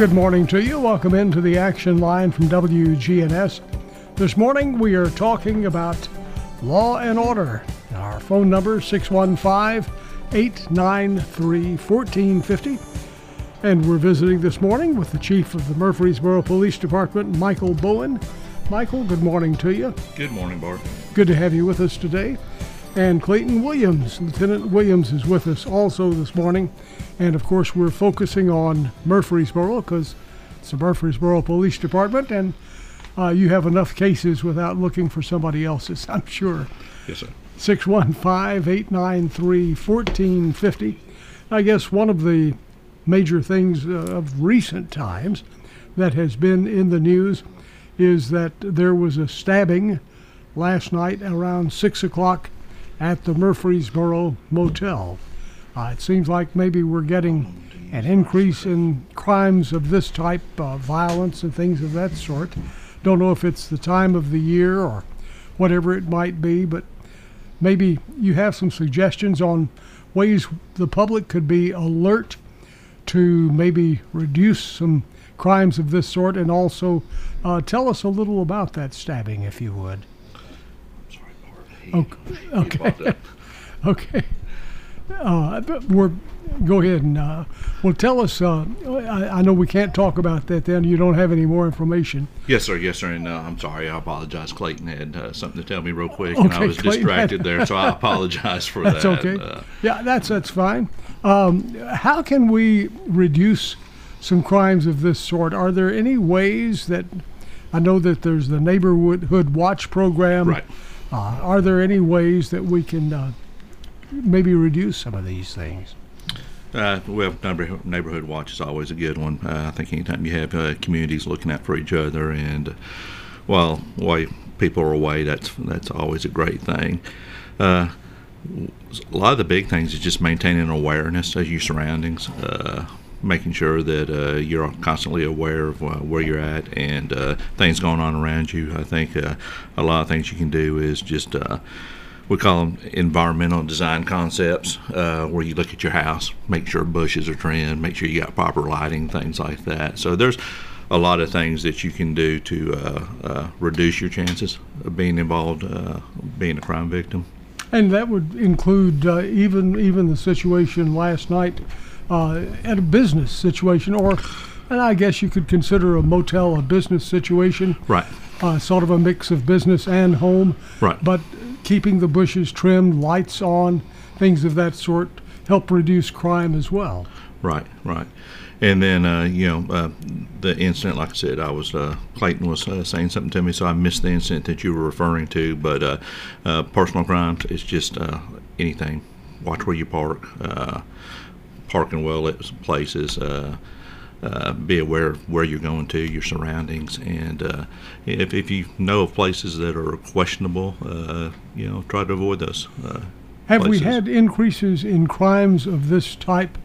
Good morning to you. Welcome into the action line from WGNS. This morning we are talking about law and order. Our phone number 615-893-1450. And we're visiting this morning with the chief of the Murfreesboro Police Department, Michael Bowen. Michael, good morning to you. Good morning, Bart. Good to have you with us today. And Clayton Williams, Lieutenant Williams, is with us also this morning. And of course, we're focusing on Murfreesboro because it's the Murfreesboro Police Department, and uh, you have enough cases without looking for somebody else's, I'm sure. Yes, sir. 615 893 1450. I guess one of the major things uh, of recent times that has been in the news is that there was a stabbing last night around 6 o'clock at the Murfreesboro Motel. Uh, it seems like maybe we're getting an increase in crimes of this type, uh, violence and things of that sort. Don't know if it's the time of the year or whatever it might be, but maybe you have some suggestions on ways the public could be alert to maybe reduce some crimes of this sort and also uh, tell us a little about that stabbing if you would Sorry, Bart. He, Okay. he Okay. okay uh, we're go ahead and uh, well tell us uh, I, I know we can't talk about that then you don't have any more information Yes, sir. Yes, sir. And uh, I'm sorry. I apologize. Clayton had uh, something to tell me real quick, and I was Clayton. distracted there, so I apologize for That's that. okay. Uh, yeah, that's that's fine. Um, how can we reduce some crimes of this sort? Are there any ways that I know that there's the neighborhood watch program? right. Uh, are there any ways that we can uh, maybe reduce some of these things? Uh, well, neighborhood, watch is always a good one. Uh, I think anytime you have uh, communities looking out for each other, and while while people are away, that's that's always a great thing. Uh, a lot of the big things is just maintaining awareness of your surroundings, uh, making sure that uh, you're constantly aware of where you're at and things going on around you. I think a lot of things you can do is just we call them environmental design concepts, uh, where you look at your house, make sure bushes are trimmed, make sure you got proper lighting, things like that. So there's a lot of things that you can do to uh, uh, reduce your chances of being involved, uh, being a crime victim. And that would include uh, even even the situation last night uh, at a business situation, or and I guess you could consider a motel a business situation. Right. uh, sort of a mix of business and home. Right. But keeping the bushes trimmed, lights on, things of that sort help reduce crime as well. Right, right. And then, uh, you know, uh, the incident, like I said, I was, uh, Clayton was uh, saying something to me, so I missed the incident that you were referring to. But uh, uh, personal crimes, it's just anything. Watch where you park, uh, park well lit places. Uh, be aware of where you're going to, your surroundings, and uh, if, if you know of places that are questionable, uh, you know, try to avoid those. Uh, Have we had increases in crimes of this type,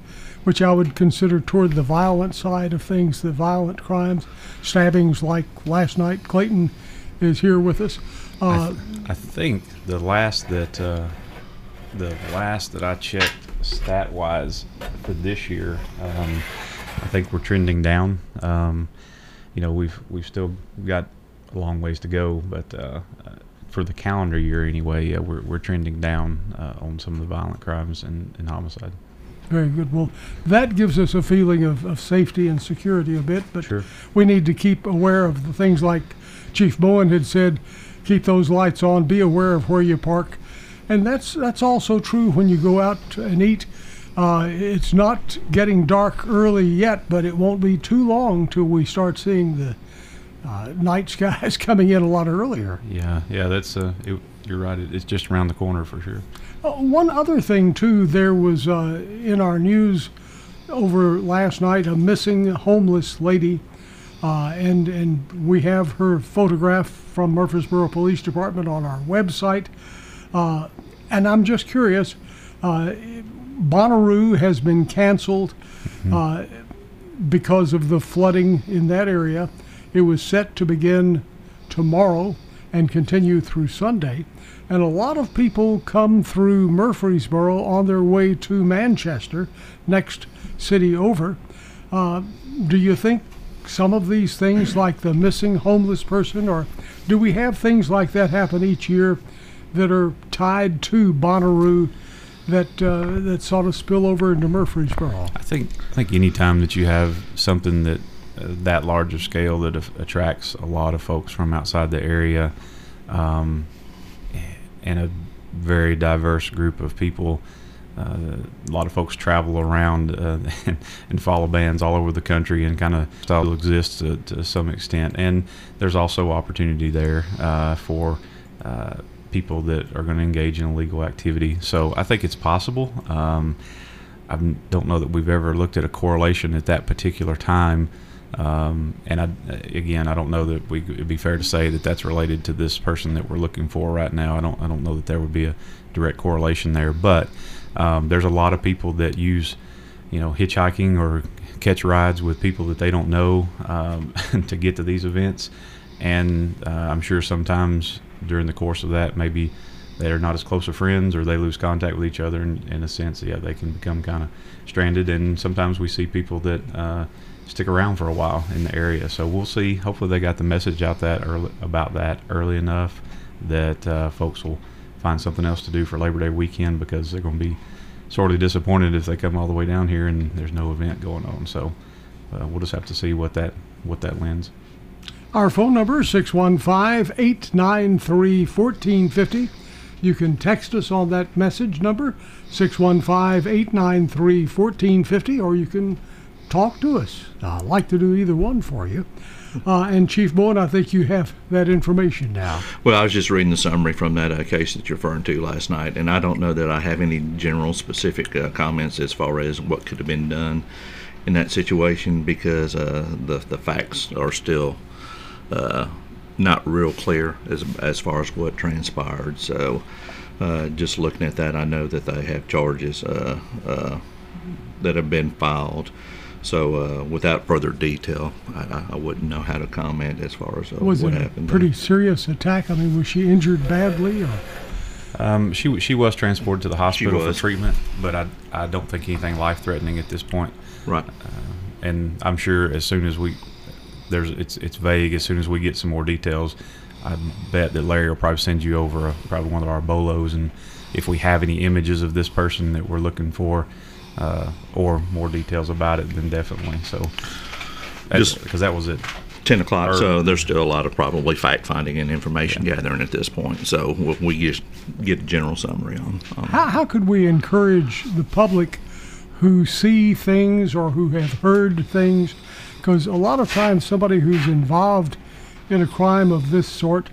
which I would consider toward the violent side of things, the violent crimes, stabbings like last night? Clayton is here with us. I, Uh, th- I think the last that uh, the last that I checked stat wise for this year, um, I think we're trending down. Um, you know, we've we've still got a long ways to go, but uh, for the calendar year anyway, yeah, we're we're trending down uh, on some of the violent crimes and, and homicide. Very good. Well, that gives us a feeling of, of safety and security a bit, but Sure. we need to keep aware of the things like Chief Bowen had said, keep those lights on, be aware of where you park. And that's that's also true when you go out and eat. Uh, it's not getting dark early yet, but it won't be too long till we start seeing the uh, night skies coming in a lot earlier. Yeah, yeah, that's uh, it, you're right. It, it's just around the corner for sure. Uh, one other thing too, there was uh, in our news over last night a missing homeless lady, uh, and and we have her photograph from Murfreesboro Police Department on our website. Uh, and I'm just curious, uh, Bonnaroo has been canceled uh, because of the flooding in that area. It was set to begin tomorrow and continue through Sunday. And a lot of people come through Murfreesboro on their way to Manchester, next city over. Uh, do you think some of these things, like the missing homeless person, or do we have things like that happen each year that are tied to Bonnaroo that uh, that sort of spill over into Murfreesboro? I think I think any time that you have something that uh, that large of scale that af- attracts a lot of folks from outside the area, um, and a very diverse group of people. Uh, a lot of folks travel around uh, and, and follow bands all over the country, and kind of still exists to, to some extent. And there's also opportunity there uh, for uh, people that are going to engage in illegal activity. So I think it's possible. Um, I don't know that we've ever looked at a correlation at that particular time. Um, and I, again, I don't know that we, it'd be fair to say that that's related to this person that we're looking for right now. I don't, I don't know that there would be a direct correlation there, but um, there's a lot of people that use, you know, hitchhiking or catch rides with people that they don't know um, to get to these events. And uh, I'm sure sometimes during the course of that, maybe they're not as close of friends or they lose contact with each other. And in a sense, yeah, they can become kind of stranded. And sometimes we see people that uh, stick around for a while in the area. So we'll see. Hopefully, they got the message out that early about that early enough that uh, folks will find something else to do for Labor Day weekend because they're going to be sorely disappointed if they come all the way down here and there's no event going on. So uh, we'll just have to see what that what that lends. Our phone number is 615 893 1450. You can text us on that message number, 615 893 1450, or you can talk to us. I'd like to do either one for you. Uh, and Chief Bowen, I think you have that information now. Well, I was just reading the summary from that uh, case that you're referring to last night, and I don't know that I have any general specific uh, comments as far as what could have been done in that situation because uh, the the facts are still uh, not real clear as as far as what transpired. So, uh, just looking at that, I know that they have charges uh, uh, that have been filed. So, uh, without further detail, I, I- I wouldn't know how to comment as far as uh, Was what it a happened. there. pretty serious attack? I mean, was she injured badly? Or? Um, she she was transported to the hospital for treatment, but I I don't think anything life threatening at this point. right. And I'm sure as soon as we there's it's it's vague. As soon as we get some more details, I bet that Larry will probably send you over a, probably one of our bolos, and if we have any images of this person that we're looking for, uh, or more details about it, then definitely. So, Just- because that was it. 10 o'clock, Or- so there's still a lot of probably fact finding and information gathering at this point. So we- we just get a general summary on. on How, how could we encourage the public who see things or who have heard things? Because a lot of times somebody who's involved in a crime of this sort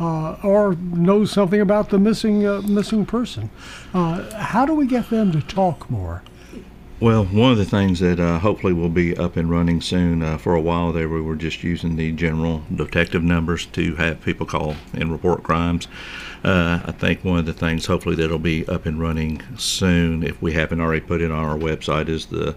uh, or knows something about the missing uh, missing person, uh, how do we get them to talk more? Well, one of the things that uh, hopefully will be up and running soon. Uh, for a while there, we were just using the general detective numbers to have people call and report crimes. Uh, I think one of the things, hopefully, that'll be up and running soon, if we haven't already put it on our website, is the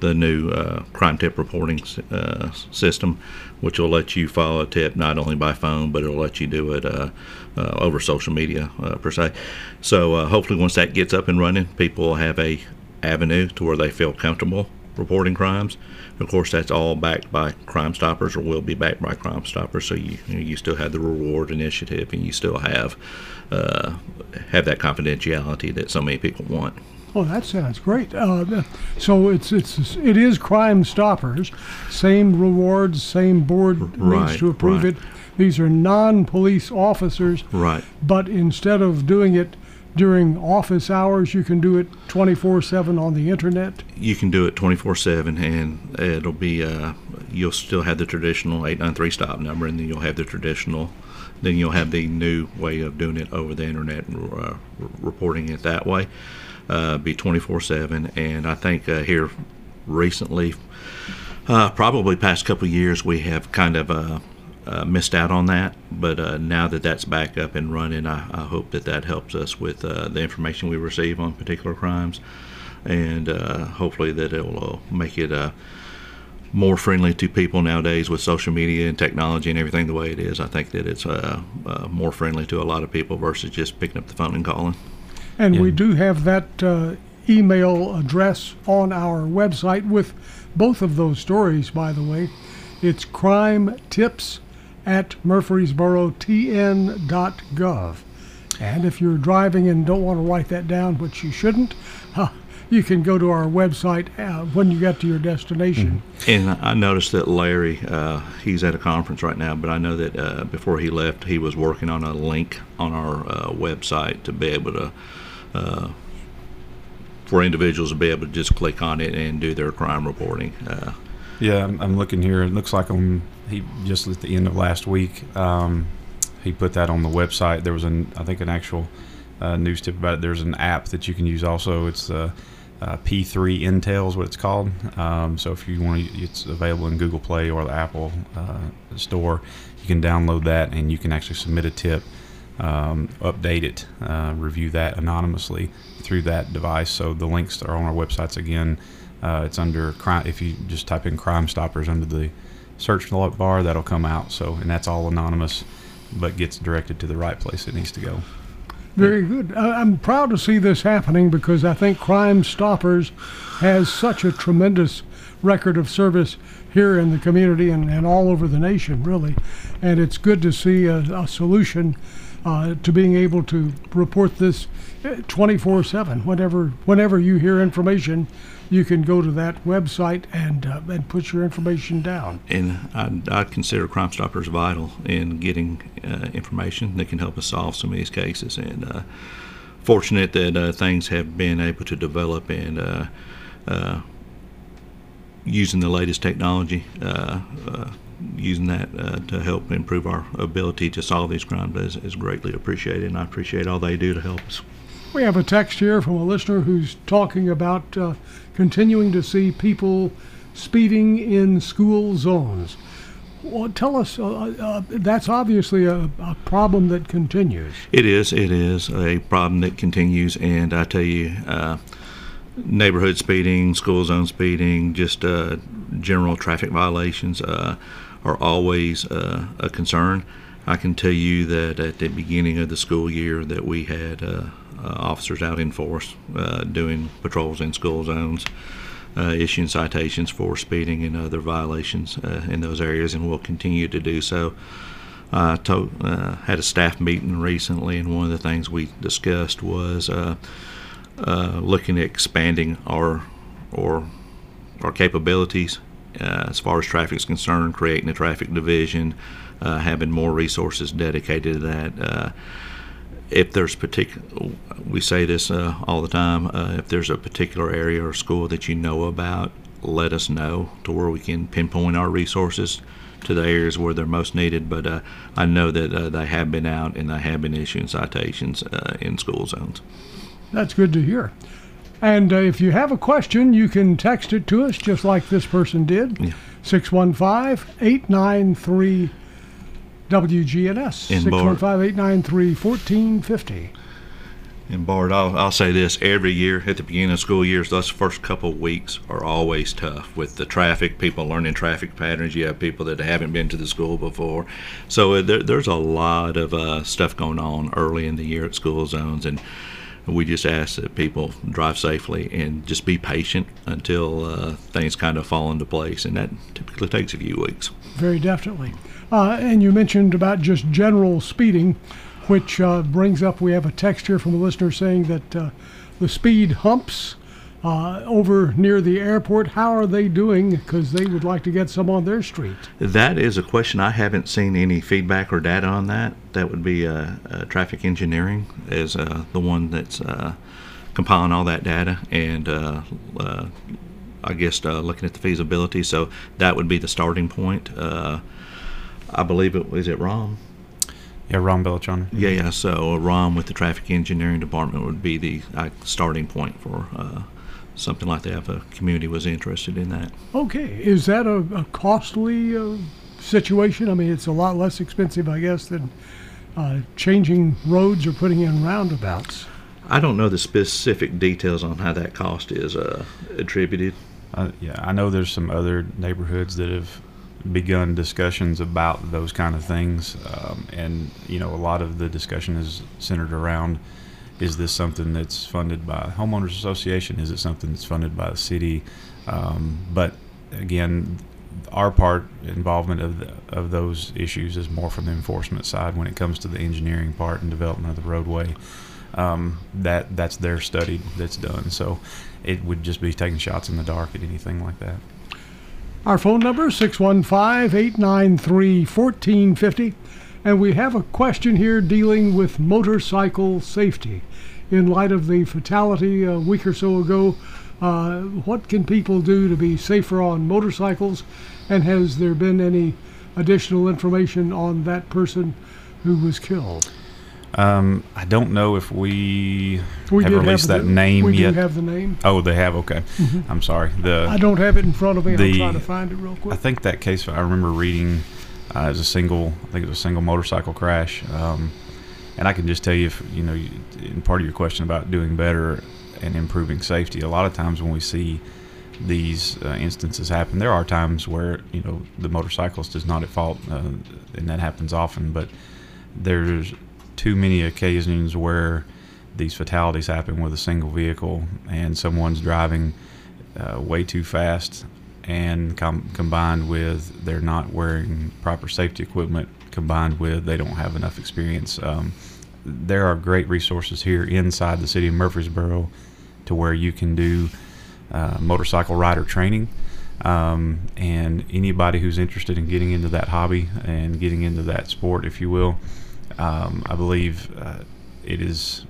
the new uh, crime tip reporting uh, system, which will let you file a tip not only by phone, but it'll let you do it uh, uh, over social media uh, per se. So uh, hopefully, once that gets up and running, people will have a avenue to where they feel comfortable reporting crimes. Of course, that's all backed by Crime Stoppers, or will be backed by Crime Stoppers. So you you still have the reward initiative, and you still have have that confidentiality that so many people want. Oh, that sounds great. Uh, so it's it's it is Crime Stoppers, same rewards, same board needs to approve right. it. These are non-police officers, Right. but instead of doing it during office hours. You can do it 24 7 on the internet. You can do it 24 7, and it'll be, uh, you'll still have the traditional 893 stop number, and then you'll have the traditional, then you'll have the new way of doing it over the internet, uh, reporting it that way. Uh, be 24 7, and I think uh, here recently, uh, probably past couple years, we have kind of uh, uh, missed out on that. But uh, now that that's back up and running, I, I hope that that helps us with the information we receive on particular crimes, and hopefully that it will make it more friendly to people nowadays with social media and technology and everything the way it is. I think that it's uh, uh, more friendly to a lot of people versus just picking up the phone and calling. And we do have that uh, email address on our website with both of those stories, by the way. It's crime tips at murfreesborotn.gov. And if you're driving and don't want to write that down, which you shouldn't, uh, you can go to our website uh, when you get to your destination. And I noticed that Larry, uh, he's at a conference right now, but I know that uh, before he left, he was working on a link on our uh, website to be able to, uh, for individuals to be able to just click on it and do their crime reporting. Uh, Yeah, I'm, I'm looking here. It looks like on he just at the end of last week, um, he put that on the website. There was an I think an actual uh, news tip about it. There's an app that you can use also. It's uh, uh, P3 Intel is what it's called. Um, so if you want, to, it's available in Google Play or the Apple uh, Store. You can download that and you can actually submit a tip, um, update it, uh, review that anonymously through that device. So the links are on our websites again. Uh, it's under crime. If you just type in Crime Stoppers under the search bar, that'll come out. So and that's all anonymous, but gets directed to the right place it needs to go. Very good. I'm proud to see this happening because I think Crime Stoppers has such a tremendous record of service here in the community and, and all over the nation, really. And it's good to see a, a solution uh, to being able to report this 24 7. Whenever, whenever you hear information, you can go to that website and, uh, and put your information down. and I, I consider Crime Stoppers vital in getting uh, information that can help us solve some of these cases. And uh, fortunate that uh, things have been able to develop and uh, uh, using the latest technology, using that uh, to help improve our ability to solve these crimes is, is greatly appreciated. And I appreciate all they do to help us. We have a text here from a listener who's talking about uh, continuing to see people speeding in school zones. Well, tell us, uh, uh, that's obviously a, a problem that continues. It is. It is a problem that continues, and I tell you, uh, neighborhood speeding, school zone speeding, just uh, general traffic violations uh, are always uh, a concern. I can tell you that at the beginning of the school year, that we had uh, uh, officers out in force uh, doing patrols in school zones. Uh, issuing citations for speeding and other violations in those areas, and will continue to do so. I to, had a staff meeting recently, and one of the things we discussed was looking at expanding our or our capabilities uh, as far as traffic is concerned, creating a traffic division, uh, having more resources dedicated to that. Uh, if there's particular, we say this uh, all the time. Uh, if there's a particular area or school that you know about, let us know to where we can pinpoint our resources to the areas where they're most needed. But uh, I know that uh, they have been out and they have been issuing citations uh, in school zones. That's good to hear. And uh, if you have a question, you can text it to us just like this person did. Yeah. 615 893 WGNS. And Bart- 615 893 1450. And Bart, I'll, I'll say this every year at the beginning of school years, those first couple of weeks are always tough with the traffic, people learning traffic patterns. You have people that haven't been to the school before. So uh, there, there's a lot of uh, stuff going on early in the year at school zones. And we just ask that people drive safely and just be patient until uh, things kind of fall into place. And that typically takes a few weeks. Very definitely. Uh, and you mentioned about just general speeding, which uh, brings up we have a text here from a listener saying that uh, the speed humps uh, over near the airport. How are they doing? Because they would like to get some on their street. That is a question I haven't seen any feedback or data on that. That would be uh, uh, traffic engineering is uh, the one that's uh, compiling all that data and uh, uh, I guess uh, looking at the feasibility. So that would be the starting point. Uh, I believe it was it Ram. Yeah, Ram Balachandran. Yeah, yeah. So Ram with the traffic engineering department would be the uh, starting point for uh, something like that if a community was interested in that. Okay, is that a, a costly uh, situation? I mean, it's a lot less expensive, I guess, than uh, changing roads or putting in roundabouts. I don't know the specific details on how that cost is uh, attributed. Uh, yeah, I know there's some other neighborhoods that have begun discussions about those kind of things, um, and you know, a lot of the discussion is centered around: is this something that's funded by homeowners association? Is it something that's funded by the city? Um, but again, our part involvement of the, of those issues is more from the enforcement side when it comes to the engineering part and development of the roadway. Um, that that's their study that's done. So it would just be taking shots in the dark at anything like that. Our phone number 615-893-1450 and we have a question here dealing with motorcycle safety. In light of the fatality a week or so ago, uh, what can people do to be safer on motorcycles? And has there been any additional information on that person who was killed? Um, I don't know if we, We have released have that the, name we yet. do have the name. oh, they have. Okay, I'm sorry. The I don't have it in front of me. I'll The- try to find it real quick. I think that case I remember reading uh, as a single. I think it was a single motorcycle crash. Um, and I can just tell you, if you know, in part of your question about doing better and improving safety, a lot of times when we see these uh, instances happen, there are times where you know the motorcyclist is not at fault, uh, and that happens often. But there's too many occasions where these fatalities happen with a single vehicle and someone's driving uh, way too fast and com- combined with they're not wearing proper safety equipment combined with they don't have enough experience. Um, there are great resources here inside the city of murfreesboro to where you can do uh, motorcycle rider training. Um, and anybody who's interested in getting into that hobby and getting into that sport if you will um, I believe uh, it is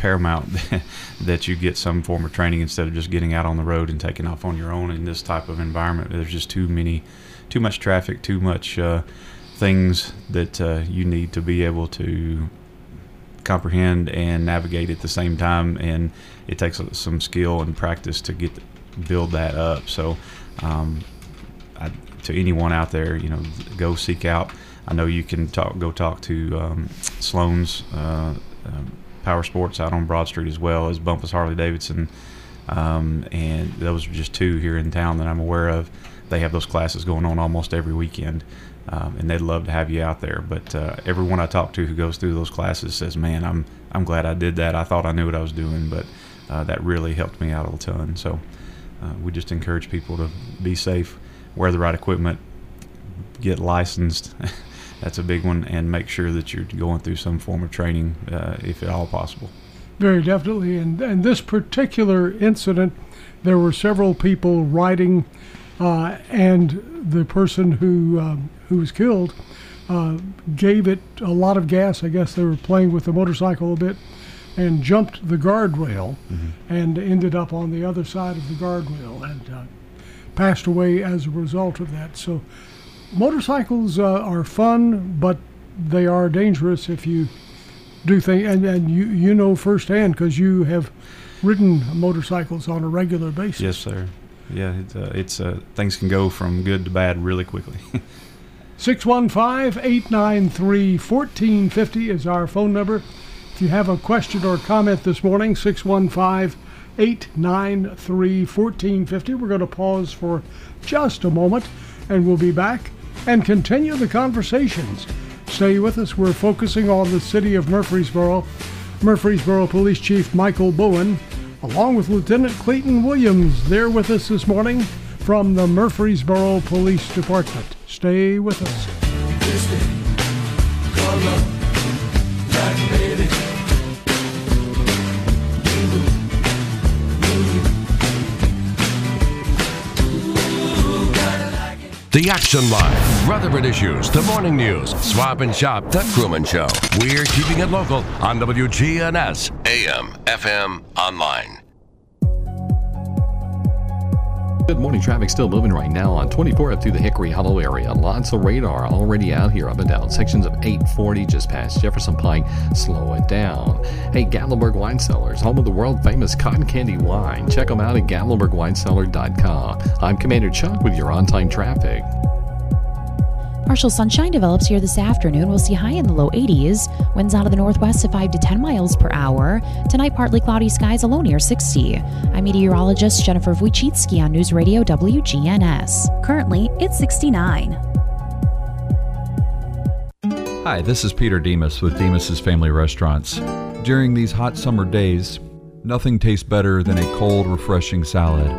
paramount that you get some form of training instead of just getting out on the road and taking off on your own in this type of environment. There's just too many, too much traffic, too much uh, things that uh, you need to be able to comprehend and navigate at the same time, and it takes some skill and practice to get build that up. So, um, I, to anyone out there, you know, go seek out. I know you can talk, go talk to um, Sloan's uh, um, Power Sports out on Broad Street as well as Bumpus Harley Davidson, um, and those are just two here in town that I'm aware of. They have those classes going on almost every weekend, um, and they'd love to have you out there. But uh, everyone I talk to who goes through those classes says, "Man, I'm I'm glad I did that. I thought I knew what I was doing, but uh, that really helped me out a ton." So uh, we just encourage people to be safe, wear the right equipment, get licensed. That's a big one, and make sure that you're going through some form of training, uh, if at all possible. Very definitely. And, and this particular incident, there were several people riding, uh, and the person who um, who was killed uh, gave it a lot of gas. I guess they were playing with the motorcycle a bit, and jumped the guardrail, and ended up on the other side of the guardrail and uh, passed away as a result of that. So, motorcycles uh, are fun, but they are dangerous if you do things, and, and you you know firsthand because you have ridden motorcycles on a regular basis. Yes, sir. Yeah, it, uh, it's uh, things can go from good to bad really quickly. 615-893-1450 is our phone number. If you have a question or comment this morning, 615-893-1450. We're going to pause for just a moment and we'll be back and continue the conversations. Stay with us. We're focusing on the city of Murfreesboro. Murfreesboro Police Chief Michael Bowen, along with Lieutenant Clayton Williams, they're with us this morning from the Murfreesboro Police Department. Stay with us. The Action Line, Rutherford Issues, the Morning News, Swap and Shop, The Crewman Show. We're keeping it local on WGNS, AM, FM, online. Good morning. Traffic still moving right now on 24 up through the Hickory Hollow area. Lots of radar already out here up and down. Sections of 840 just past Jefferson Pike. Slow it down. Hey, Gatlinburg Wine Cellars, home of the world famous cotton candy wine. Check them out at gatlinburgwinecellar.com. I'm Commander Chuck with your on time traffic. Partial sunshine develops here this afternoon. We'll see high in the low 80s. Winds out of the northwest at 5 to 10 miles per hour. Tonight, partly cloudy skies, a low near 60. I'm meteorologist Jennifer Wojcicki on News Radio WGNS. Currently, it's 69. Hi, this is Peter Demos with Demos's Family Restaurants. During these hot summer days, nothing tastes better than a cold, refreshing salad.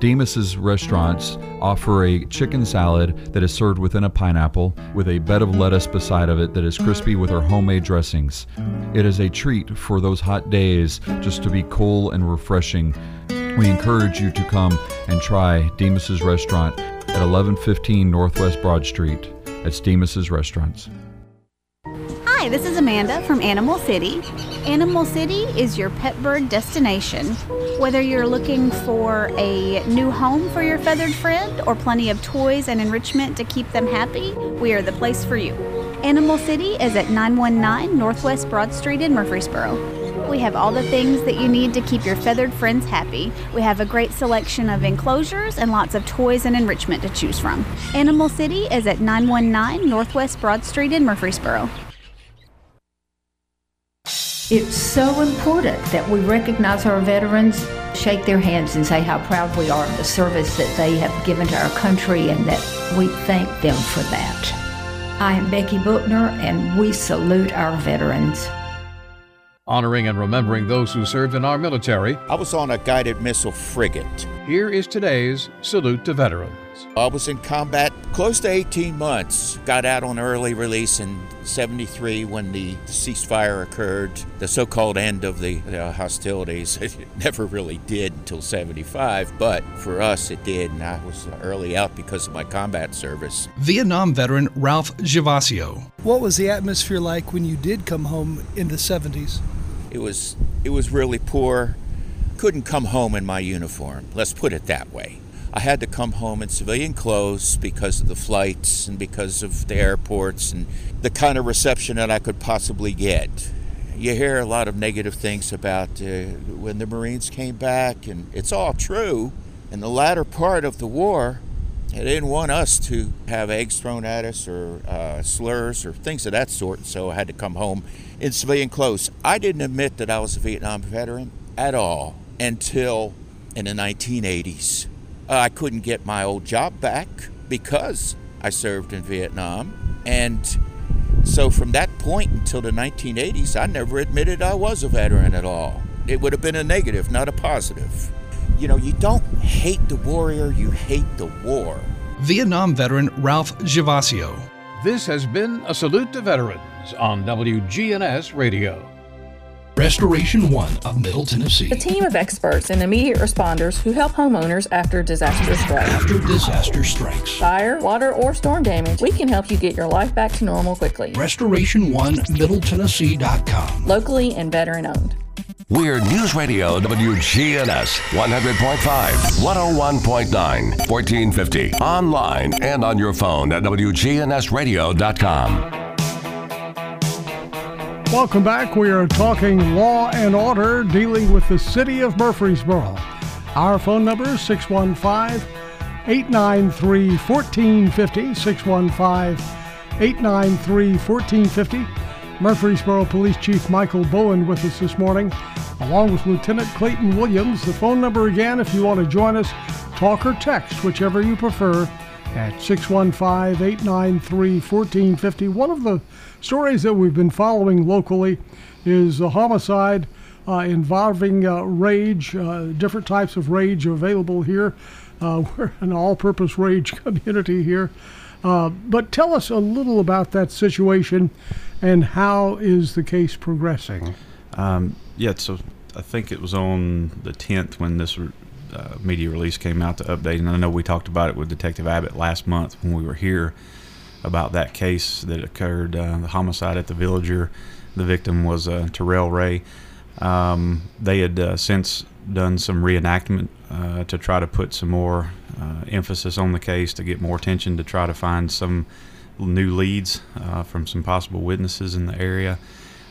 Demos's restaurants offer a chicken salad that is served within a pineapple with a bed of lettuce beside of it that is crispy with our homemade dressings. It is a treat for those hot days just to be cool and refreshing. We encourage you to come and try Demos's restaurant at 1115 Northwest Broad Street. That's Demos's Restaurants. Hi, this is Amanda from Animal City. Animal City is your pet bird destination. Whether you're looking for a new home for your feathered friend or plenty of toys and enrichment to keep them happy, we are the place for you. Animal City is at 919 Northwest Broad Street in Murfreesboro. We have all the things that you need to keep your feathered friends happy. We have a great selection of enclosures and lots of toys and enrichment to choose from. Animal City is at 919 Northwest Broad Street in Murfreesboro. It's so important that we recognize our veterans, shake their hands, and say how proud we are of the service that they have given to our country and that we thank them for that. I am Becky Bookner, and we salute our veterans. Honoring and remembering those who served in our military, I was on a guided missile frigate. here is today's Salute to Veterans. I was in combat close to 18 months. Got out on early release in 73 when the ceasefire occurred, the so called end of the uh, hostilities. It never really did until 75, but for us it did, and I was early out because of my combat service. Vietnam veteran Ralph Javasio. What was the atmosphere like when you did come home in the 70s? It was it was really poor. Couldn't come home in my uniform. Let's put it that way. I had to come home in civilian clothes because of the flights and because of the airports and the kind of reception that I could possibly get. You hear a lot of negative things about uh, when the Marines came back, and it's all true. In the latter part of the war, they didn't want us to have eggs thrown at us or uh, slurs or things of that sort, so I had to come home in civilian clothes. I didn't admit that I was a Vietnam veteran at all until in the 1980s. Uh, I couldn't get my old job back because I served in Vietnam. And so from that point until the 1980s, I never admitted I was a veteran at all. It would have been a negative, not a positive. You know, you don't hate the warrior, you hate the war. Vietnam veteran Ralph Javasio. This has been a Salute to Veterans on WGNS Radio. Restoration One of Middle Tennessee. A team of experts and immediate responders who help homeowners after disaster strikes. After disaster strikes. Fire, water, or storm damage, we can help you get your life back to normal quickly. Restoration1MiddleTennessee.com. Locally and veteran owned. We're News Radio WGNS 100.5, 101.9, 1450. Online and on your phone at WGNSradio.com. Welcome back. We are talking law and order dealing with the city of Murfreesboro. Our phone number is 615 893 1450. 615 893 1450. Murfreesboro Police Chief Michael Bowen with us this morning, along with Lieutenant Clayton Williams. The phone number again, if you want to join us, talk or text, whichever you prefer, at 615 893 1450. One of the stories that we've been following locally is a homicide uh, involving uh, rage, uh, different types of rage available here. Uh, we're an all purpose rage community here. Uh, but tell us a little about that situation and how is the case progressing? Um, yeah, so I think it was on the 10th when this uh, media release came out to update, and I know we talked about it with Detective Abbott last month when we were here about that case that occurred, uh, the homicide at the Villager. The victim was uh, Terrell Ray. Um, they had uh, since done some reenactment uh, to try to put some more emphasis on the case, to get more attention, to try to find some new leads from some possible witnesses in the area.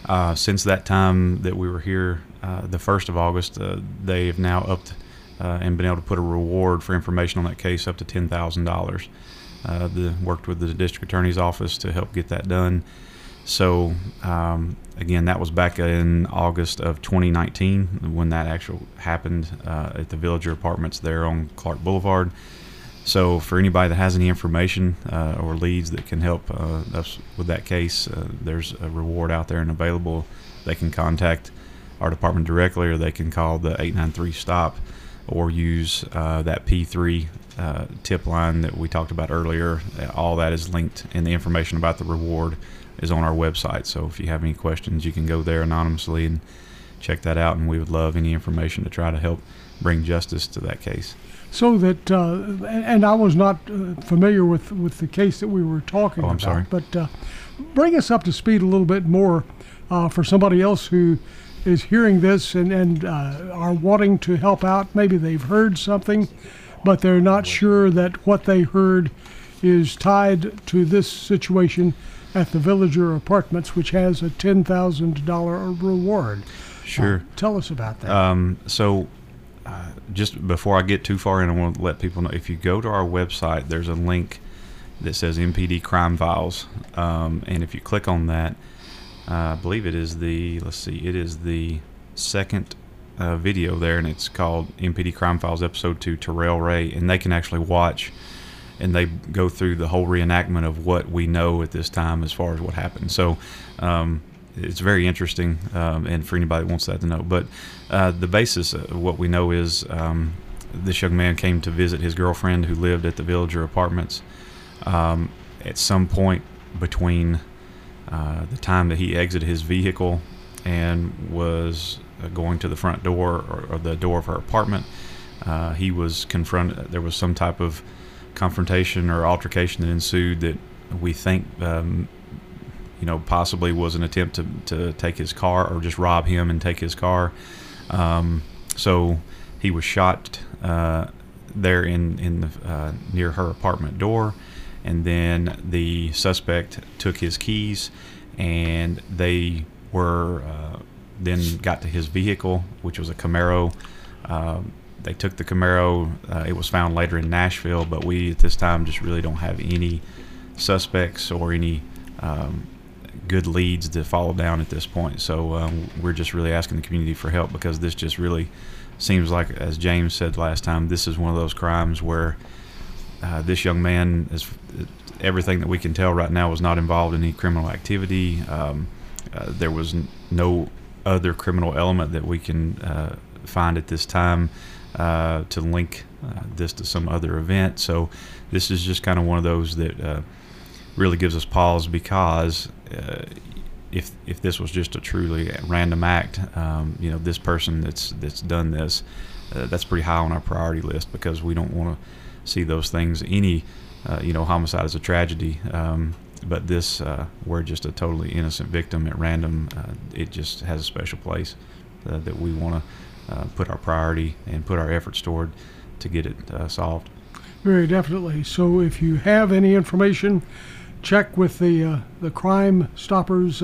Uh, since that time that we were here, uh, the 1st of August, uh, they have now upped uh, and been able to put a reward for information on that case up to $10,000. Uh, the, worked with the district attorney's office to help get that done. So, um, again, that was back in August of 2019 when that actual happened uh, at the Villager Apartments there on Clark Boulevard. So, for anybody that has any information uh, or leads that can help uh, us with that case, uh, there's a reward out there and available. They can contact our department directly, or they can call the 893 stop, or use uh, that P3 uh, tip line that we talked about earlier. All that is linked, and the information about the reward is on our website. So, if you have any questions, you can go there anonymously and check that out. And we would love any information to try to help bring justice to that case. So that, uh, and I was not uh, familiar with, with the case that we were talking Oh, I'm about. sorry. But uh, bring us up to speed a little bit more uh, for somebody else who is hearing this and, and uh, are wanting to help out. Maybe they've heard something, but they're not sure that what they heard is tied to this situation at the Villager Apartments, which has a $10,000 reward. Sure. Tell us about that. Um, so, uh, just before I get too far in, I want to let people know if you go to our website, there's a link that says MPD Crime Files, um, and if you click on that, I believe it is the let's see, it is the second uh, video there, and it's called MPD Crime Files Episode Two Terrell Ray, and they can actually watch. And they go through the whole reenactment of what we know at this time as far as what happened. So, um, it's very interesting, um, and for anybody that wants that to know. But uh, the basis of what we know is um, this young man came to visit his girlfriend who lived at the Villager Apartments. Um, at some point between uh, the time that he exited his vehicle and was uh, going to the front door or, or the door of her apartment, uh, he was confronted. There was some type of confrontation or altercation that ensued that we think um, you know, possibly was an attempt to, to take his car or just rob him and take his car. Um, so he was shot uh, there in in the, uh, near her apartment door, and then the suspect took his keys, and they were uh, then got to his vehicle, which was a Camaro. Um, they took the Camaro. Uh, it was found later in Nashville, but we at this time just really don't have any suspects or any um, good leads to follow down at this point. So um, we're just really asking the community for help because this just really seems like, as James said last time, this is one of those crimes where uh, this young man is everything that we can tell right now was not involved in any criminal activity. Um, uh, there was n- no other criminal element that we can uh, find at this time uh, to link uh, this to some other event. So this is just kind of one of those that uh, really gives us pause because if if this was just a truly random act, um, you know, this person that's that's done this, that's pretty high on our priority list because we don't want to see those things. Any, uh, you know, homicide is a tragedy, um, but this, uh, we're just a totally innocent victim at random. Uh, it just has a special place uh, that we want to uh, put our priority and put our efforts toward to get it solved. Very definitely. So if you have any information, check with the the Crime Stoppers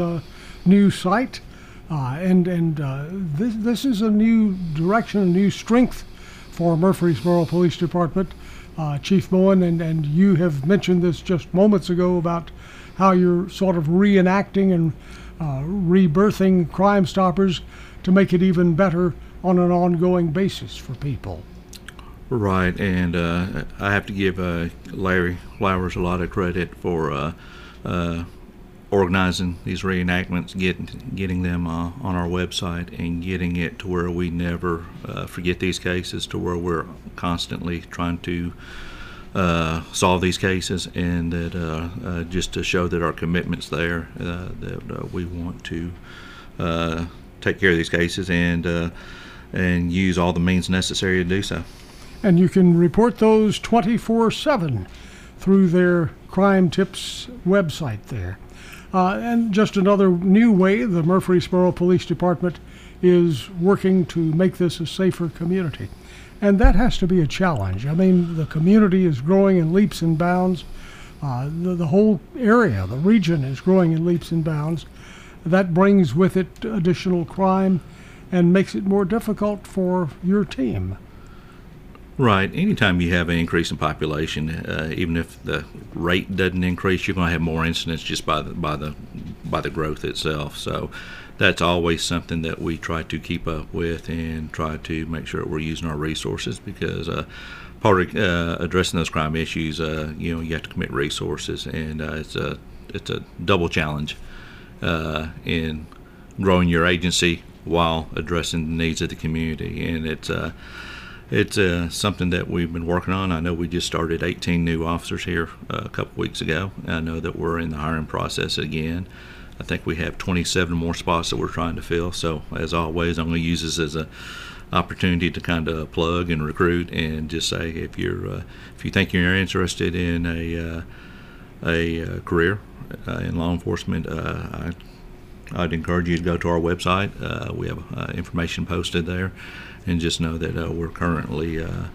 news site. Uh, and and uh, this this is a new direction, a new strength for Murfreesboro Police Department. Uh, Chief Bowen and, and you have mentioned this just moments ago about how you're sort of reenacting and uh, rebirthing Crime Stoppers to make it even better on an ongoing basis for people. Right, and uh, I have to give uh, Larry Flowers a lot of credit for uh, uh, organizing these reenactments, getting getting them uh, on our website, and getting it to where we never uh, forget these cases, to where we're constantly trying to uh, solve these cases, and that uh, uh, just to show that our commitment's there, uh, that we want to take care of these cases and and use all the means necessary to do so. and you can report those 24 7 through their crime tips website there. Uh, and just another new way the Murfreesboro Police Department is working to make this a safer community. And that has to be a challenge. I mean, the community is growing in leaps and bounds. Uh, the, the whole area, the region is growing in leaps and bounds. That brings with it additional crime and makes it more difficult for your team. Right. Anytime you have an increase in population, uh, even if the rate doesn't increase, you're going to have more incidents just by the by the by the growth itself. So that's always something that we try to keep up with and try to make sure we're using our resources because uh, part of uh, addressing those crime issues, uh, you know, you have to commit resources, and uh, it's a it's a double challenge uh, in growing your agency while addressing the needs of the community, and it's it's uh, something that we've been working on. I know we just started 18 new officers here uh, a couple weeks ago. I know that we're in the hiring process again. I think we have 27 more spots that we're trying to fill. So, as always, I'm going to use this as an opportunity to kind of plug and recruit and just say if you're uh, if you think you're interested in a uh, a uh, career uh, in law enforcement, I I'd encourage you to go to our website. We have information posted there, and just know that uh, we're currently uh,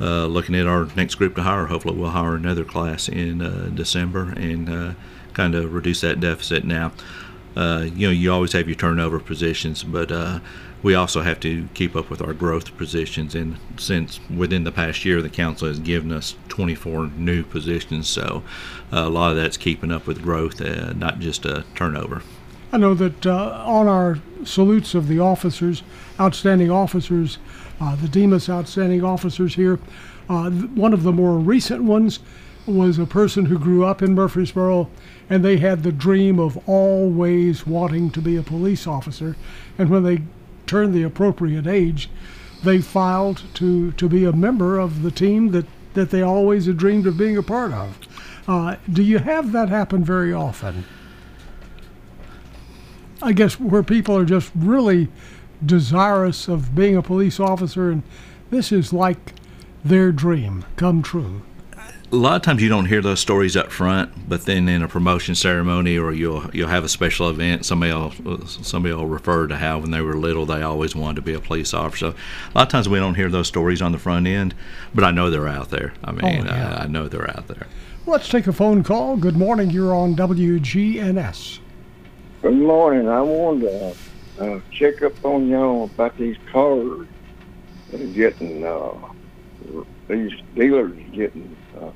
uh, looking at our next group to hire. Hopefully, we'll hire another class in uh, December and kind of reduce that deficit. Now, you know, you always have your turnover positions, but we also have to keep up with our growth positions. And since within the past year, the council has given us 24 new positions, so a lot of that's keeping up with growth, uh, not just uh, turnover. I know that uh, on our salutes of the officers, outstanding officers, uh, the Demos outstanding officers here, uh, th- one of the more recent ones was a person who grew up in Murfreesboro and they had the dream of always wanting to be a police officer. And when they turned the appropriate age, they filed to, to be a member of the team that, that they always had dreamed of being a part of. Uh, do you have that happen very often? I guess where people are just really desirous of being a police officer, and this is like their dream come true. a lot of times you don't hear those stories up front, but then in a promotion ceremony or you'll you'll have a special event, somebody will somebody will refer to how when they were little they always wanted to be a police officer. A lot of times we don't hear those stories on the front end, but I know they're out there. I oh, mean, yeah. I, I know they're out there. Let's take a phone call. Good morning. You're on WGNS. Good morning. I wanted to uh, check up on y'all about these cars getting, uh, these dealers getting uh,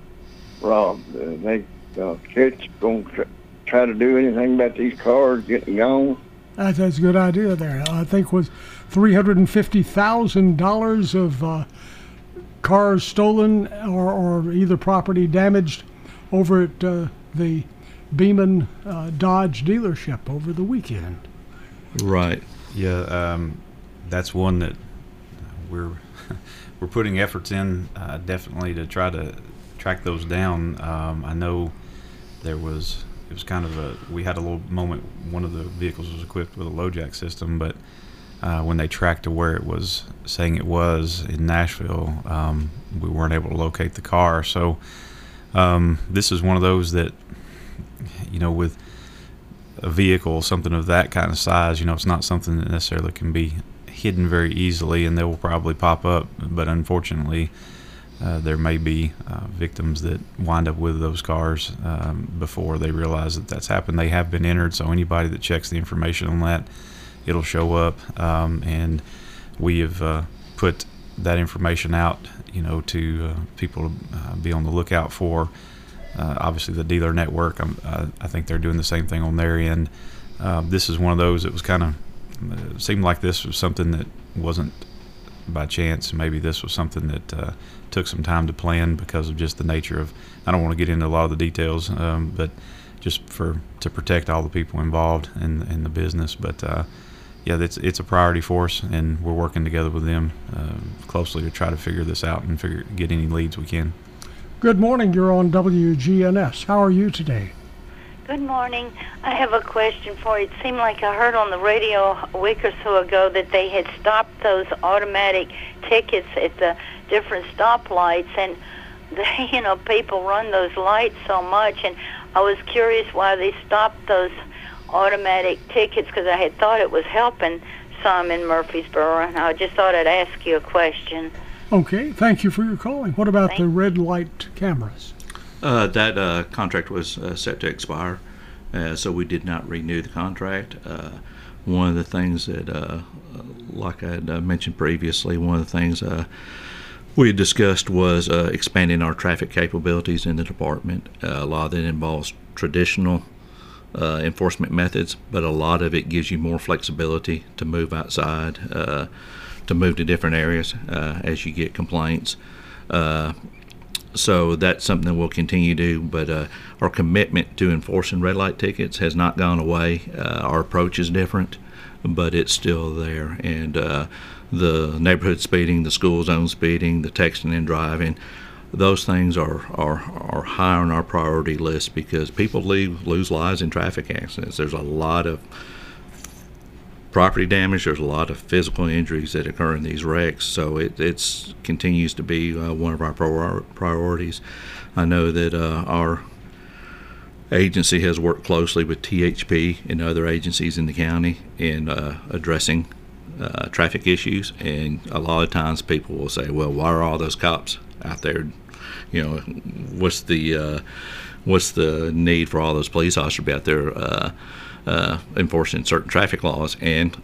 robbed. And they uh, catch going to try to do anything about these cars getting gone. That's, that's a good idea there. I think was three hundred and fifty thousand dollars of uh, cars stolen or, or either property damaged over at uh, the Beeman uh, Dodge dealership over the weekend. Right. Yeah, um, that's one that we're we're putting efforts in uh, definitely to try to track those down. Um, I know there was it was kind of a we had a little moment. One of the vehicles was equipped with a LoJack system, but uh, when they tracked to where it was saying it was in Nashville, um, we weren't able to locate the car. So um, this is one of those that you know with a vehicle, something of that kind of size, you know, it's not something that necessarily can be hidden very easily, and they will probably pop up. But unfortunately, uh, there may be uh, victims that wind up with those cars um, before they realize that that's happened. They have been entered, so anybody that checks the information on that, it'll show up. Um, and we have uh, put that information out, you know, to uh, people to uh, be on the lookout for. Uh, obviously, the dealer network, um, uh, I think they're doing the same thing on their end. Um, this is one of those that was kind of it seemed like this was something that wasn't by chance. Maybe this was something that uh, took some time to plan because of just the nature of. I don't want to get into a lot of the details, um, but just for to protect all the people involved in in the business. But uh, yeah, it's it's a priority for us, and we're working together with them uh, closely to try to figure this out and figure get any leads we can. Good morning. You're on WGNS. How are you today? Good morning. I have a question for you. It seemed like I heard on the radio a week or so ago that they had stopped those automatic tickets at the different stoplights, and they, you know, people run those lights so much, and I was curious why they stopped those automatic tickets because I had thought it was helping some in Murfreesboro, and I just thought I'd ask you a question. Okay, thank you for your calling. What about the red light cameras? Uh, that uh, contract was uh, set to expire, uh, so we did not renew the contract. Uh, one of the things that, uh, like I had uh, mentioned previously, one of the things uh, we had discussed was uh, expanding our traffic capabilities in the department. Uh, a lot of that involves traditional uh, enforcement methods, but a lot of it gives you more flexibility to move outside, uh, to move to different areas uh, as you get complaints. Uh, so that's something that we'll continue to do. But uh, our commitment to enforcing red light tickets has not gone away. Uh, our approach is different, but it's still there. And uh, the neighborhood speeding, the school zone speeding, the texting and driving, those things are, are, are high on our priority list because people leave, lose lives in traffic accidents. There's a lot of property damage. There's a lot of physical injuries that occur in these wrecks. So it continues to be uh, one of our prior- priorities. I know that uh, our agency has worked closely with THP and other agencies in the county in uh, addressing uh, traffic issues. And a lot of times people will say, "Well, why are all those cops out there? You know, what's the uh, what's the need for all those police officers to be out there uh, enforcing certain traffic laws?" And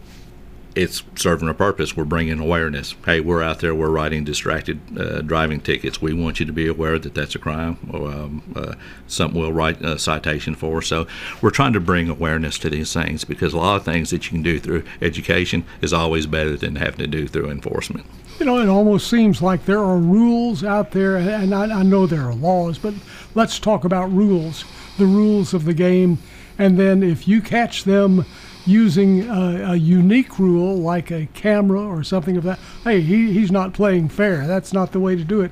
it's serving a purpose. We're bringing awareness. Hey, we're out there. We're writing distracted uh, driving tickets. We want you to be aware that that's a crime. Or, um, uh, something we'll write a citation for. So we're trying to bring awareness to these things because a lot of things that you can do through education is always better than having to do through enforcement. You know, it almost seems like there are rules out there, and I, I know there are laws, but let's talk about rules, the rules of the game, and then if you catch them using a, a unique rule like a camera or something of that, hey, he, he's not playing fair. That's not the way to do it.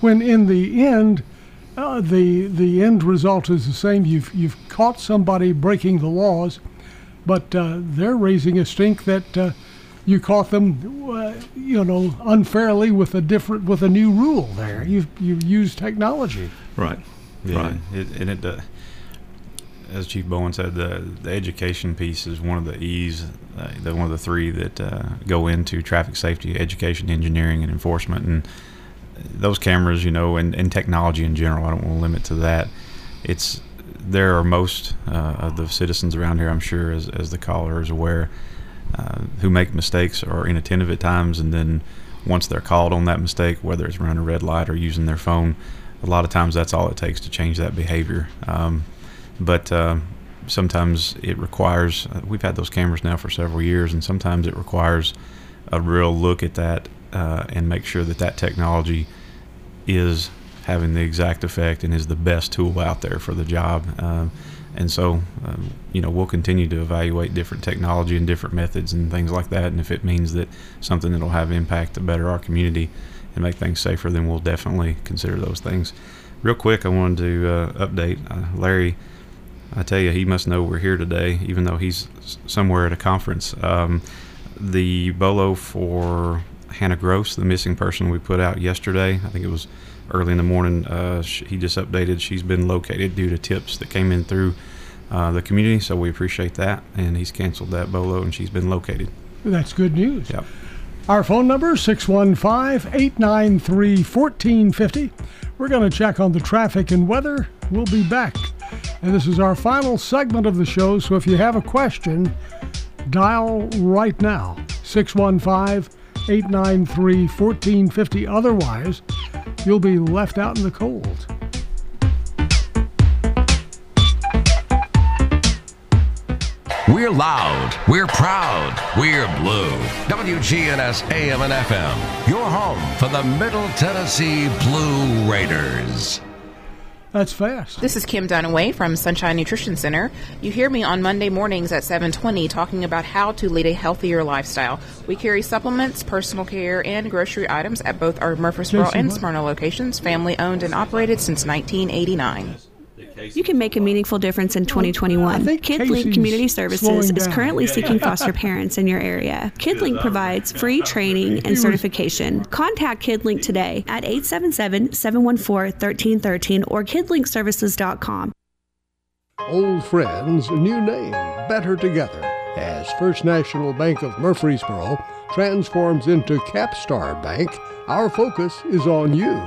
When in the end, uh, the the end result is the same. You've you've caught somebody breaking the laws, but uh, they're raising a stink that uh, you caught them, uh, you know, unfairly with a different with a new rule. There, you've you've used technology. Right. Yeah, Right. It, and it, uh, as Chief Bowen said, the the education piece is one of the E's, uh, the one of the three that uh, go into traffic safety, education, engineering, and enforcement. And those cameras, you know, and, and technology in general, I don't want to limit to that. It's there are most uh, of the citizens around here, I'm sure, as, as the caller is aware, uh, who make mistakes or inattentive at times, and then once they're called on that mistake, whether it's running a red light or using their phone, a lot of times that's all it takes to change that behavior. Um, but uh, sometimes it requires, uh, we've had those cameras now for several years, and sometimes it requires a real look at that uh, and make sure that that technology is having the exact effect and is the best tool out there for the job. Um, and so, um, you know, we'll continue to evaluate different technology and different methods and things like that. And if it means that something that'll have impact to better our community and make things safer, then we'll definitely consider those things. Real quick, I wanted to uh, update uh, Larry. I tell you, he must know we're here today, even though he's somewhere at a conference. Um, the bolo for Hannah Gross, the missing person we put out yesterday, I think it was early in the morning. Uh, sh- he just updated she's been located due to tips that came in through uh, the community, so we appreciate that. And he's canceled that bolo, and she's been located. That's good news. Yep. Our phone number 615-893-1450. We're going to check on the traffic and weather. We'll be back. And this is our final segment of the show, so if you have a question, dial right now 615-893-1450. Otherwise, you'll be left out in the cold. We're loud. We're proud. We're blue. WGNS AM and FM. Your home for the Middle Tennessee Blue Raiders. That's fast. This is Kim Dunaway from Sunshine Nutrition Center. You hear me on Monday mornings at 7:20 talking about how to lead a healthier lifestyle. We carry supplements, personal care, and grocery items at both our Murfreesboro and? Smyrna locations, family owned and operated since 1989. You can make a meaningful difference in 2021. KidLink Community Services is currently seeking foster parents in your area. KidLink provides free training and certification. Contact KidLink today at 877 714 1313 or kidlinkservices.com. Old friends, new name, better together. As First National Bank of Murfreesboro transforms into Capstar Bank, our focus is on you.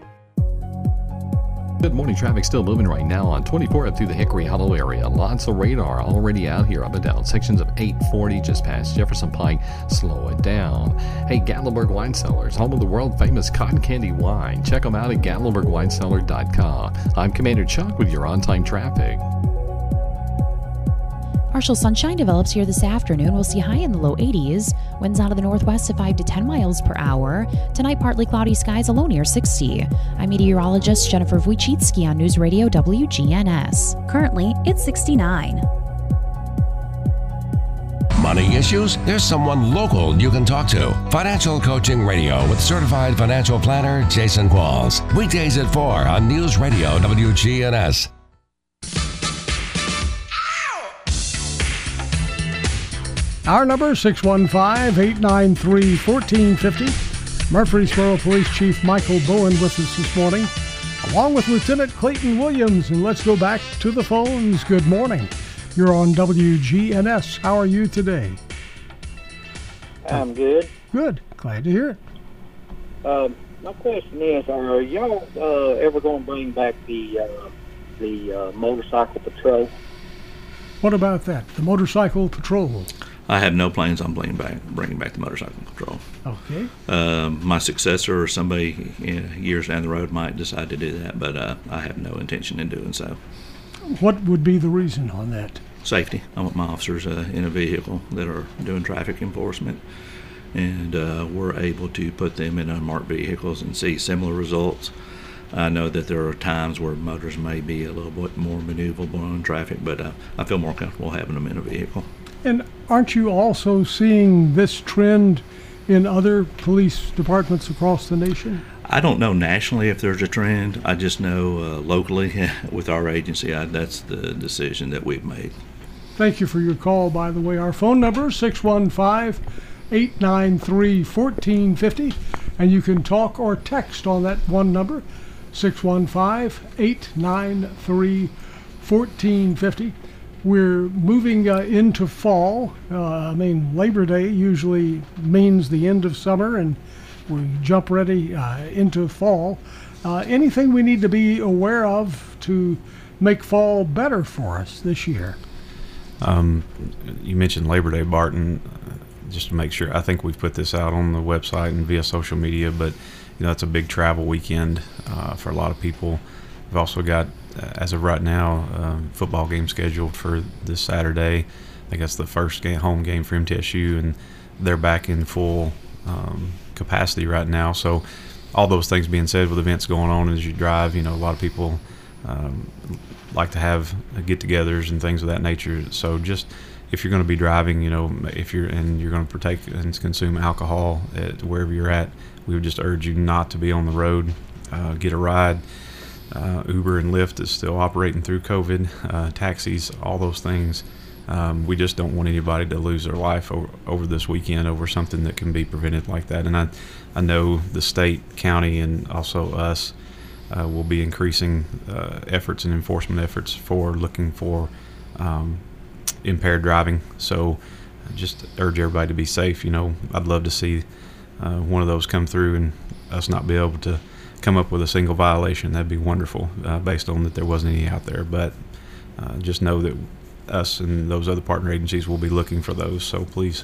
Good morning. Traffic still moving right now on 24 up through the Hickory Hollow area. Lots of radar already out here up and down. Sections of 840 just past Jefferson Pike. Slow it down. Hey, Gatlinburg Wine Cellars, home of the world famous cotton candy wine. Check them out at gatlinburgwinecellar.com. I'm Commander Chuck with your on time traffic. Partial sunshine develops here this afternoon. We'll see high in the low 80s. Winds out of the northwest at 5 to 10 miles per hour. Tonight, partly cloudy skies, a low near 60. I'm meteorologist Jennifer Wojcicki on News Radio WGNS. Currently, it's 69. Money issues? There's someone local you can talk to. Financial Coaching Radio with certified financial planner Jason Qualls. Weekdays at 4 on News Radio WGNS. Our number 615-893-1450. Murfreesboro Police Chief Michael Bowen with us this morning, along with Lieutenant Clayton Williams. And let's go back to the phones. Good morning. You're on WGNS. How are you today? I'm good. Good. Glad to hear it. Um, my question is, are y'all uh, ever going to bring back the uh, the uh, motorcycle patrol? What about that? The motorcycle patrol. I have no plans on bringing back bringing back the motorcycle patrol. Okay. Um, my successor or somebody you know, years down the road might decide to do that, but uh, I have no intention in doing so. What would be the reason on that? Safety. I want my officers uh, in a vehicle that are doing traffic enforcement, and uh, we're able to put them in unmarked vehicles and see similar results. I know that there are times where motors may be a little bit more maneuverable in traffic, but uh, I feel more comfortable having them in a vehicle. And aren't you also seeing this trend in other police departments across the nation? I don't know nationally if there's a trend. I just know uh, locally with our agency, I, that's the decision that we've made. Thank you for your call, by the way. Our phone number 615 893 1450. And you can talk or text on that one number 615 893 1450. We're moving uh, into fall. Uh, I mean, Labor Day usually means the end of summer, and we jump ready uh, into fall. Uh, anything we need to be aware of to make fall better for us this year? Um, you mentioned Labor Day, Barton. Just to make sure, I think we've put this out on the website and via social media. But you know, it's a big travel weekend uh, for a lot of people. We've also got, as of right now, um, football game scheduled for this Saturday. I think that's the first game, home game for MTSU, and they're back in full um, capacity right now. So, all those things being said, with events going on as you drive, you know, a lot of people um, like to have get-togethers and things of that nature. So, just if you're going to be driving, you know, if you're and you're going to partake and consume alcohol at wherever you're at, we would just urge you not to be on the road. Uh, get a ride. Uh, Uber and Lyft is still operating through COVID. Uh, taxis, all those things. Um, we just don't want anybody to lose their life over, over this weekend over something that can be prevented like that. And I, I know the state, county, and also us uh, will be increasing uh, efforts and enforcement efforts for looking for um, impaired driving. So I just urge everybody to be safe. You know, I'd love to see uh, one of those come through and us not be able to come up with a single violation. That'd be wonderful, uh, based on that there wasn't any out there. But uh, just know that us and those other partner agencies will be looking for those. So please,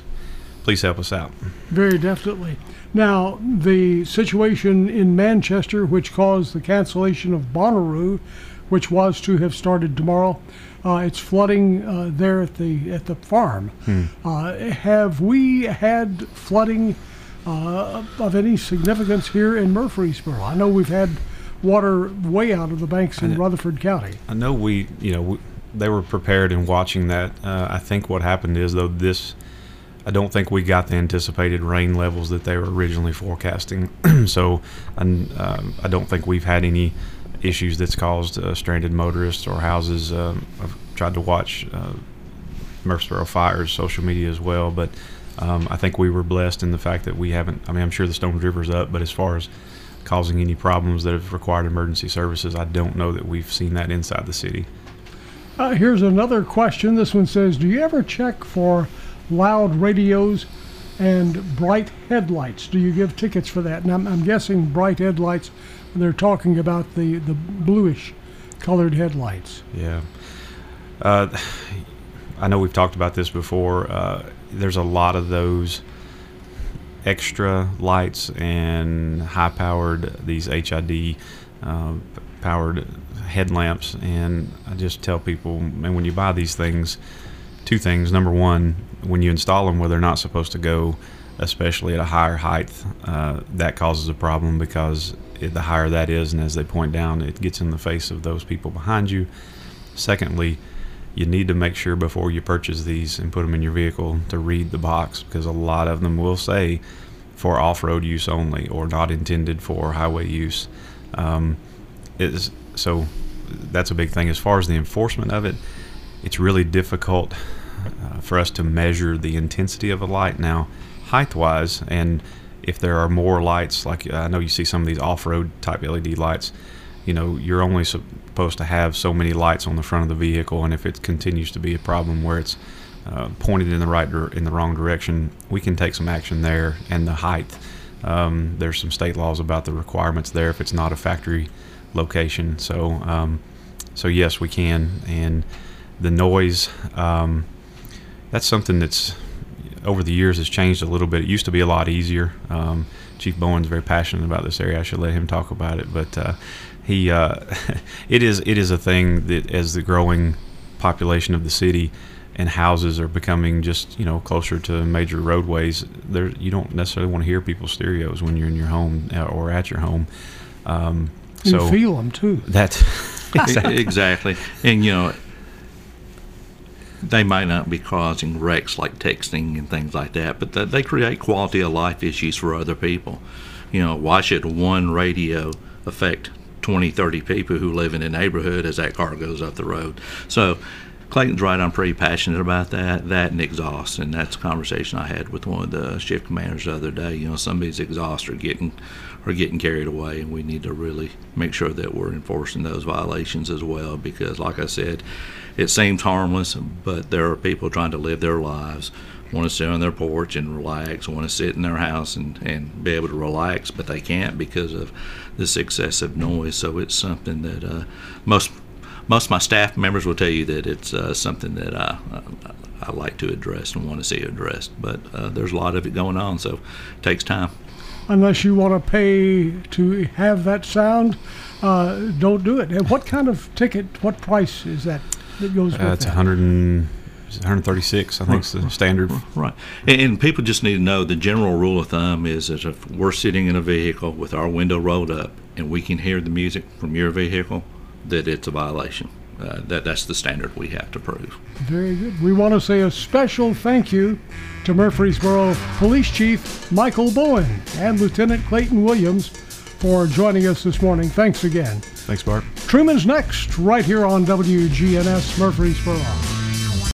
please help us out. Very definitely. Now, the situation in Manchester, which caused the cancellation of Bonnaroo, which was to have started tomorrow, uh, it's flooding uh, there at the at the farm. Hmm. Uh, have we had flooding uh, of any significance here in Murfreesboro. I know we've had water way out of the banks in Rutherford County. I know we, you know, we, they were prepared in watching that. Uh, I think what happened is though this, I don't think we got the anticipated rain levels that they were originally forecasting. so, and, um, I don't think we've had any issues that's caused uh, stranded motorists or houses. Um, I've tried to watch uh, Murfreesboro fires, social media as well, but um, I think we were blessed in the fact that we haven't. I mean, I'm sure the Stones River's up, but as far as causing any problems that have required emergency services, I don't know that we've seen that inside the city. Uh, here's another question. This one says Do you ever check for loud radios and bright headlights? Do you give tickets for that? And I'm, I'm guessing bright headlights, they're talking about the, the bluish colored headlights. Yeah. Uh, I know we've talked about this before. Uh, there's a lot of those extra lights and high powered, these HID uh, powered headlamps. And I just tell people, and when you buy these things, two things. Number one, when you install them where they're not supposed to go, especially at a higher height, uh, that causes a problem because it, the higher that is, and as they point down, it gets in the face of those people behind you. Secondly, you need to make sure before you purchase these and put them in your vehicle to read the box because a lot of them will say for off-road use only or not intended for highway use. Um, is so that's a big thing as far as the enforcement of it. It's really difficult uh, for us to measure the intensity of a light now, height-wise, and if there are more lights, like I know you see some of these off-road type LED lights, you know, you're only supposed to have so many lights on the front of the vehicle, and if it continues to be a problem where it's uh, pointed in the right in the wrong direction, we can take some action there. And the height, um, there's some state laws about the requirements there if it's not a factory location. So, um, so yes, we can. And the noise, um, that's something that's over the years has changed a little bit. It used to be a lot easier. Um, Chief Bowen's very passionate about this area. I should let him talk about it, but uh, he uh, it is it is a thing that as the growing population of the city and houses are becoming just you know closer to major roadways there you don't necessarily want to hear people's stereos when you're in your home uh, or at your home um, You so feel them too. that's exactly. exactly. And you know, they might not be causing wrecks like texting and things like that, but th- they create quality of life issues for other people. You know, why should one radio affect 20, 30 people who live in the neighborhood as that car goes up the road? So, Clayton's right. I'm pretty passionate about that. That and exhaust, and that's a conversation I had with one of the shift commanders the other day. You know, some of these exhausts are getting are getting carried away, and we need to really make sure that we're enforcing those violations as well. Because, like I said, it seems harmless, but there are people trying to live their lives, want to sit on their porch and relax, want to sit in their house and, and be able to relax, but they can't because of this excessive noise. So it's something that uh, most most of my staff members will tell you that it's uh, something that I, I, I like to address and want to see addressed. But uh, there's a lot of it going on, so it takes time. Unless you want to pay to have that sound, uh, don't do it. And what kind of ticket, what price is that that goes with uh, it's that? 100 and, 136 I think is the standard Right. And, and people just need to know the general rule of thumb is that if we're sitting in a vehicle with our window rolled up and we can hear the music from your vehicle, that it's a violation. Uh, that that's the standard we have to prove. Very good. We want to say a special thank you to Murfreesboro Police Chief Michael Bowen and Lieutenant Clayton Williams for joining us this morning. Thanks again. thanks Bart Truman's next, right here on WGNS Murfreesboro.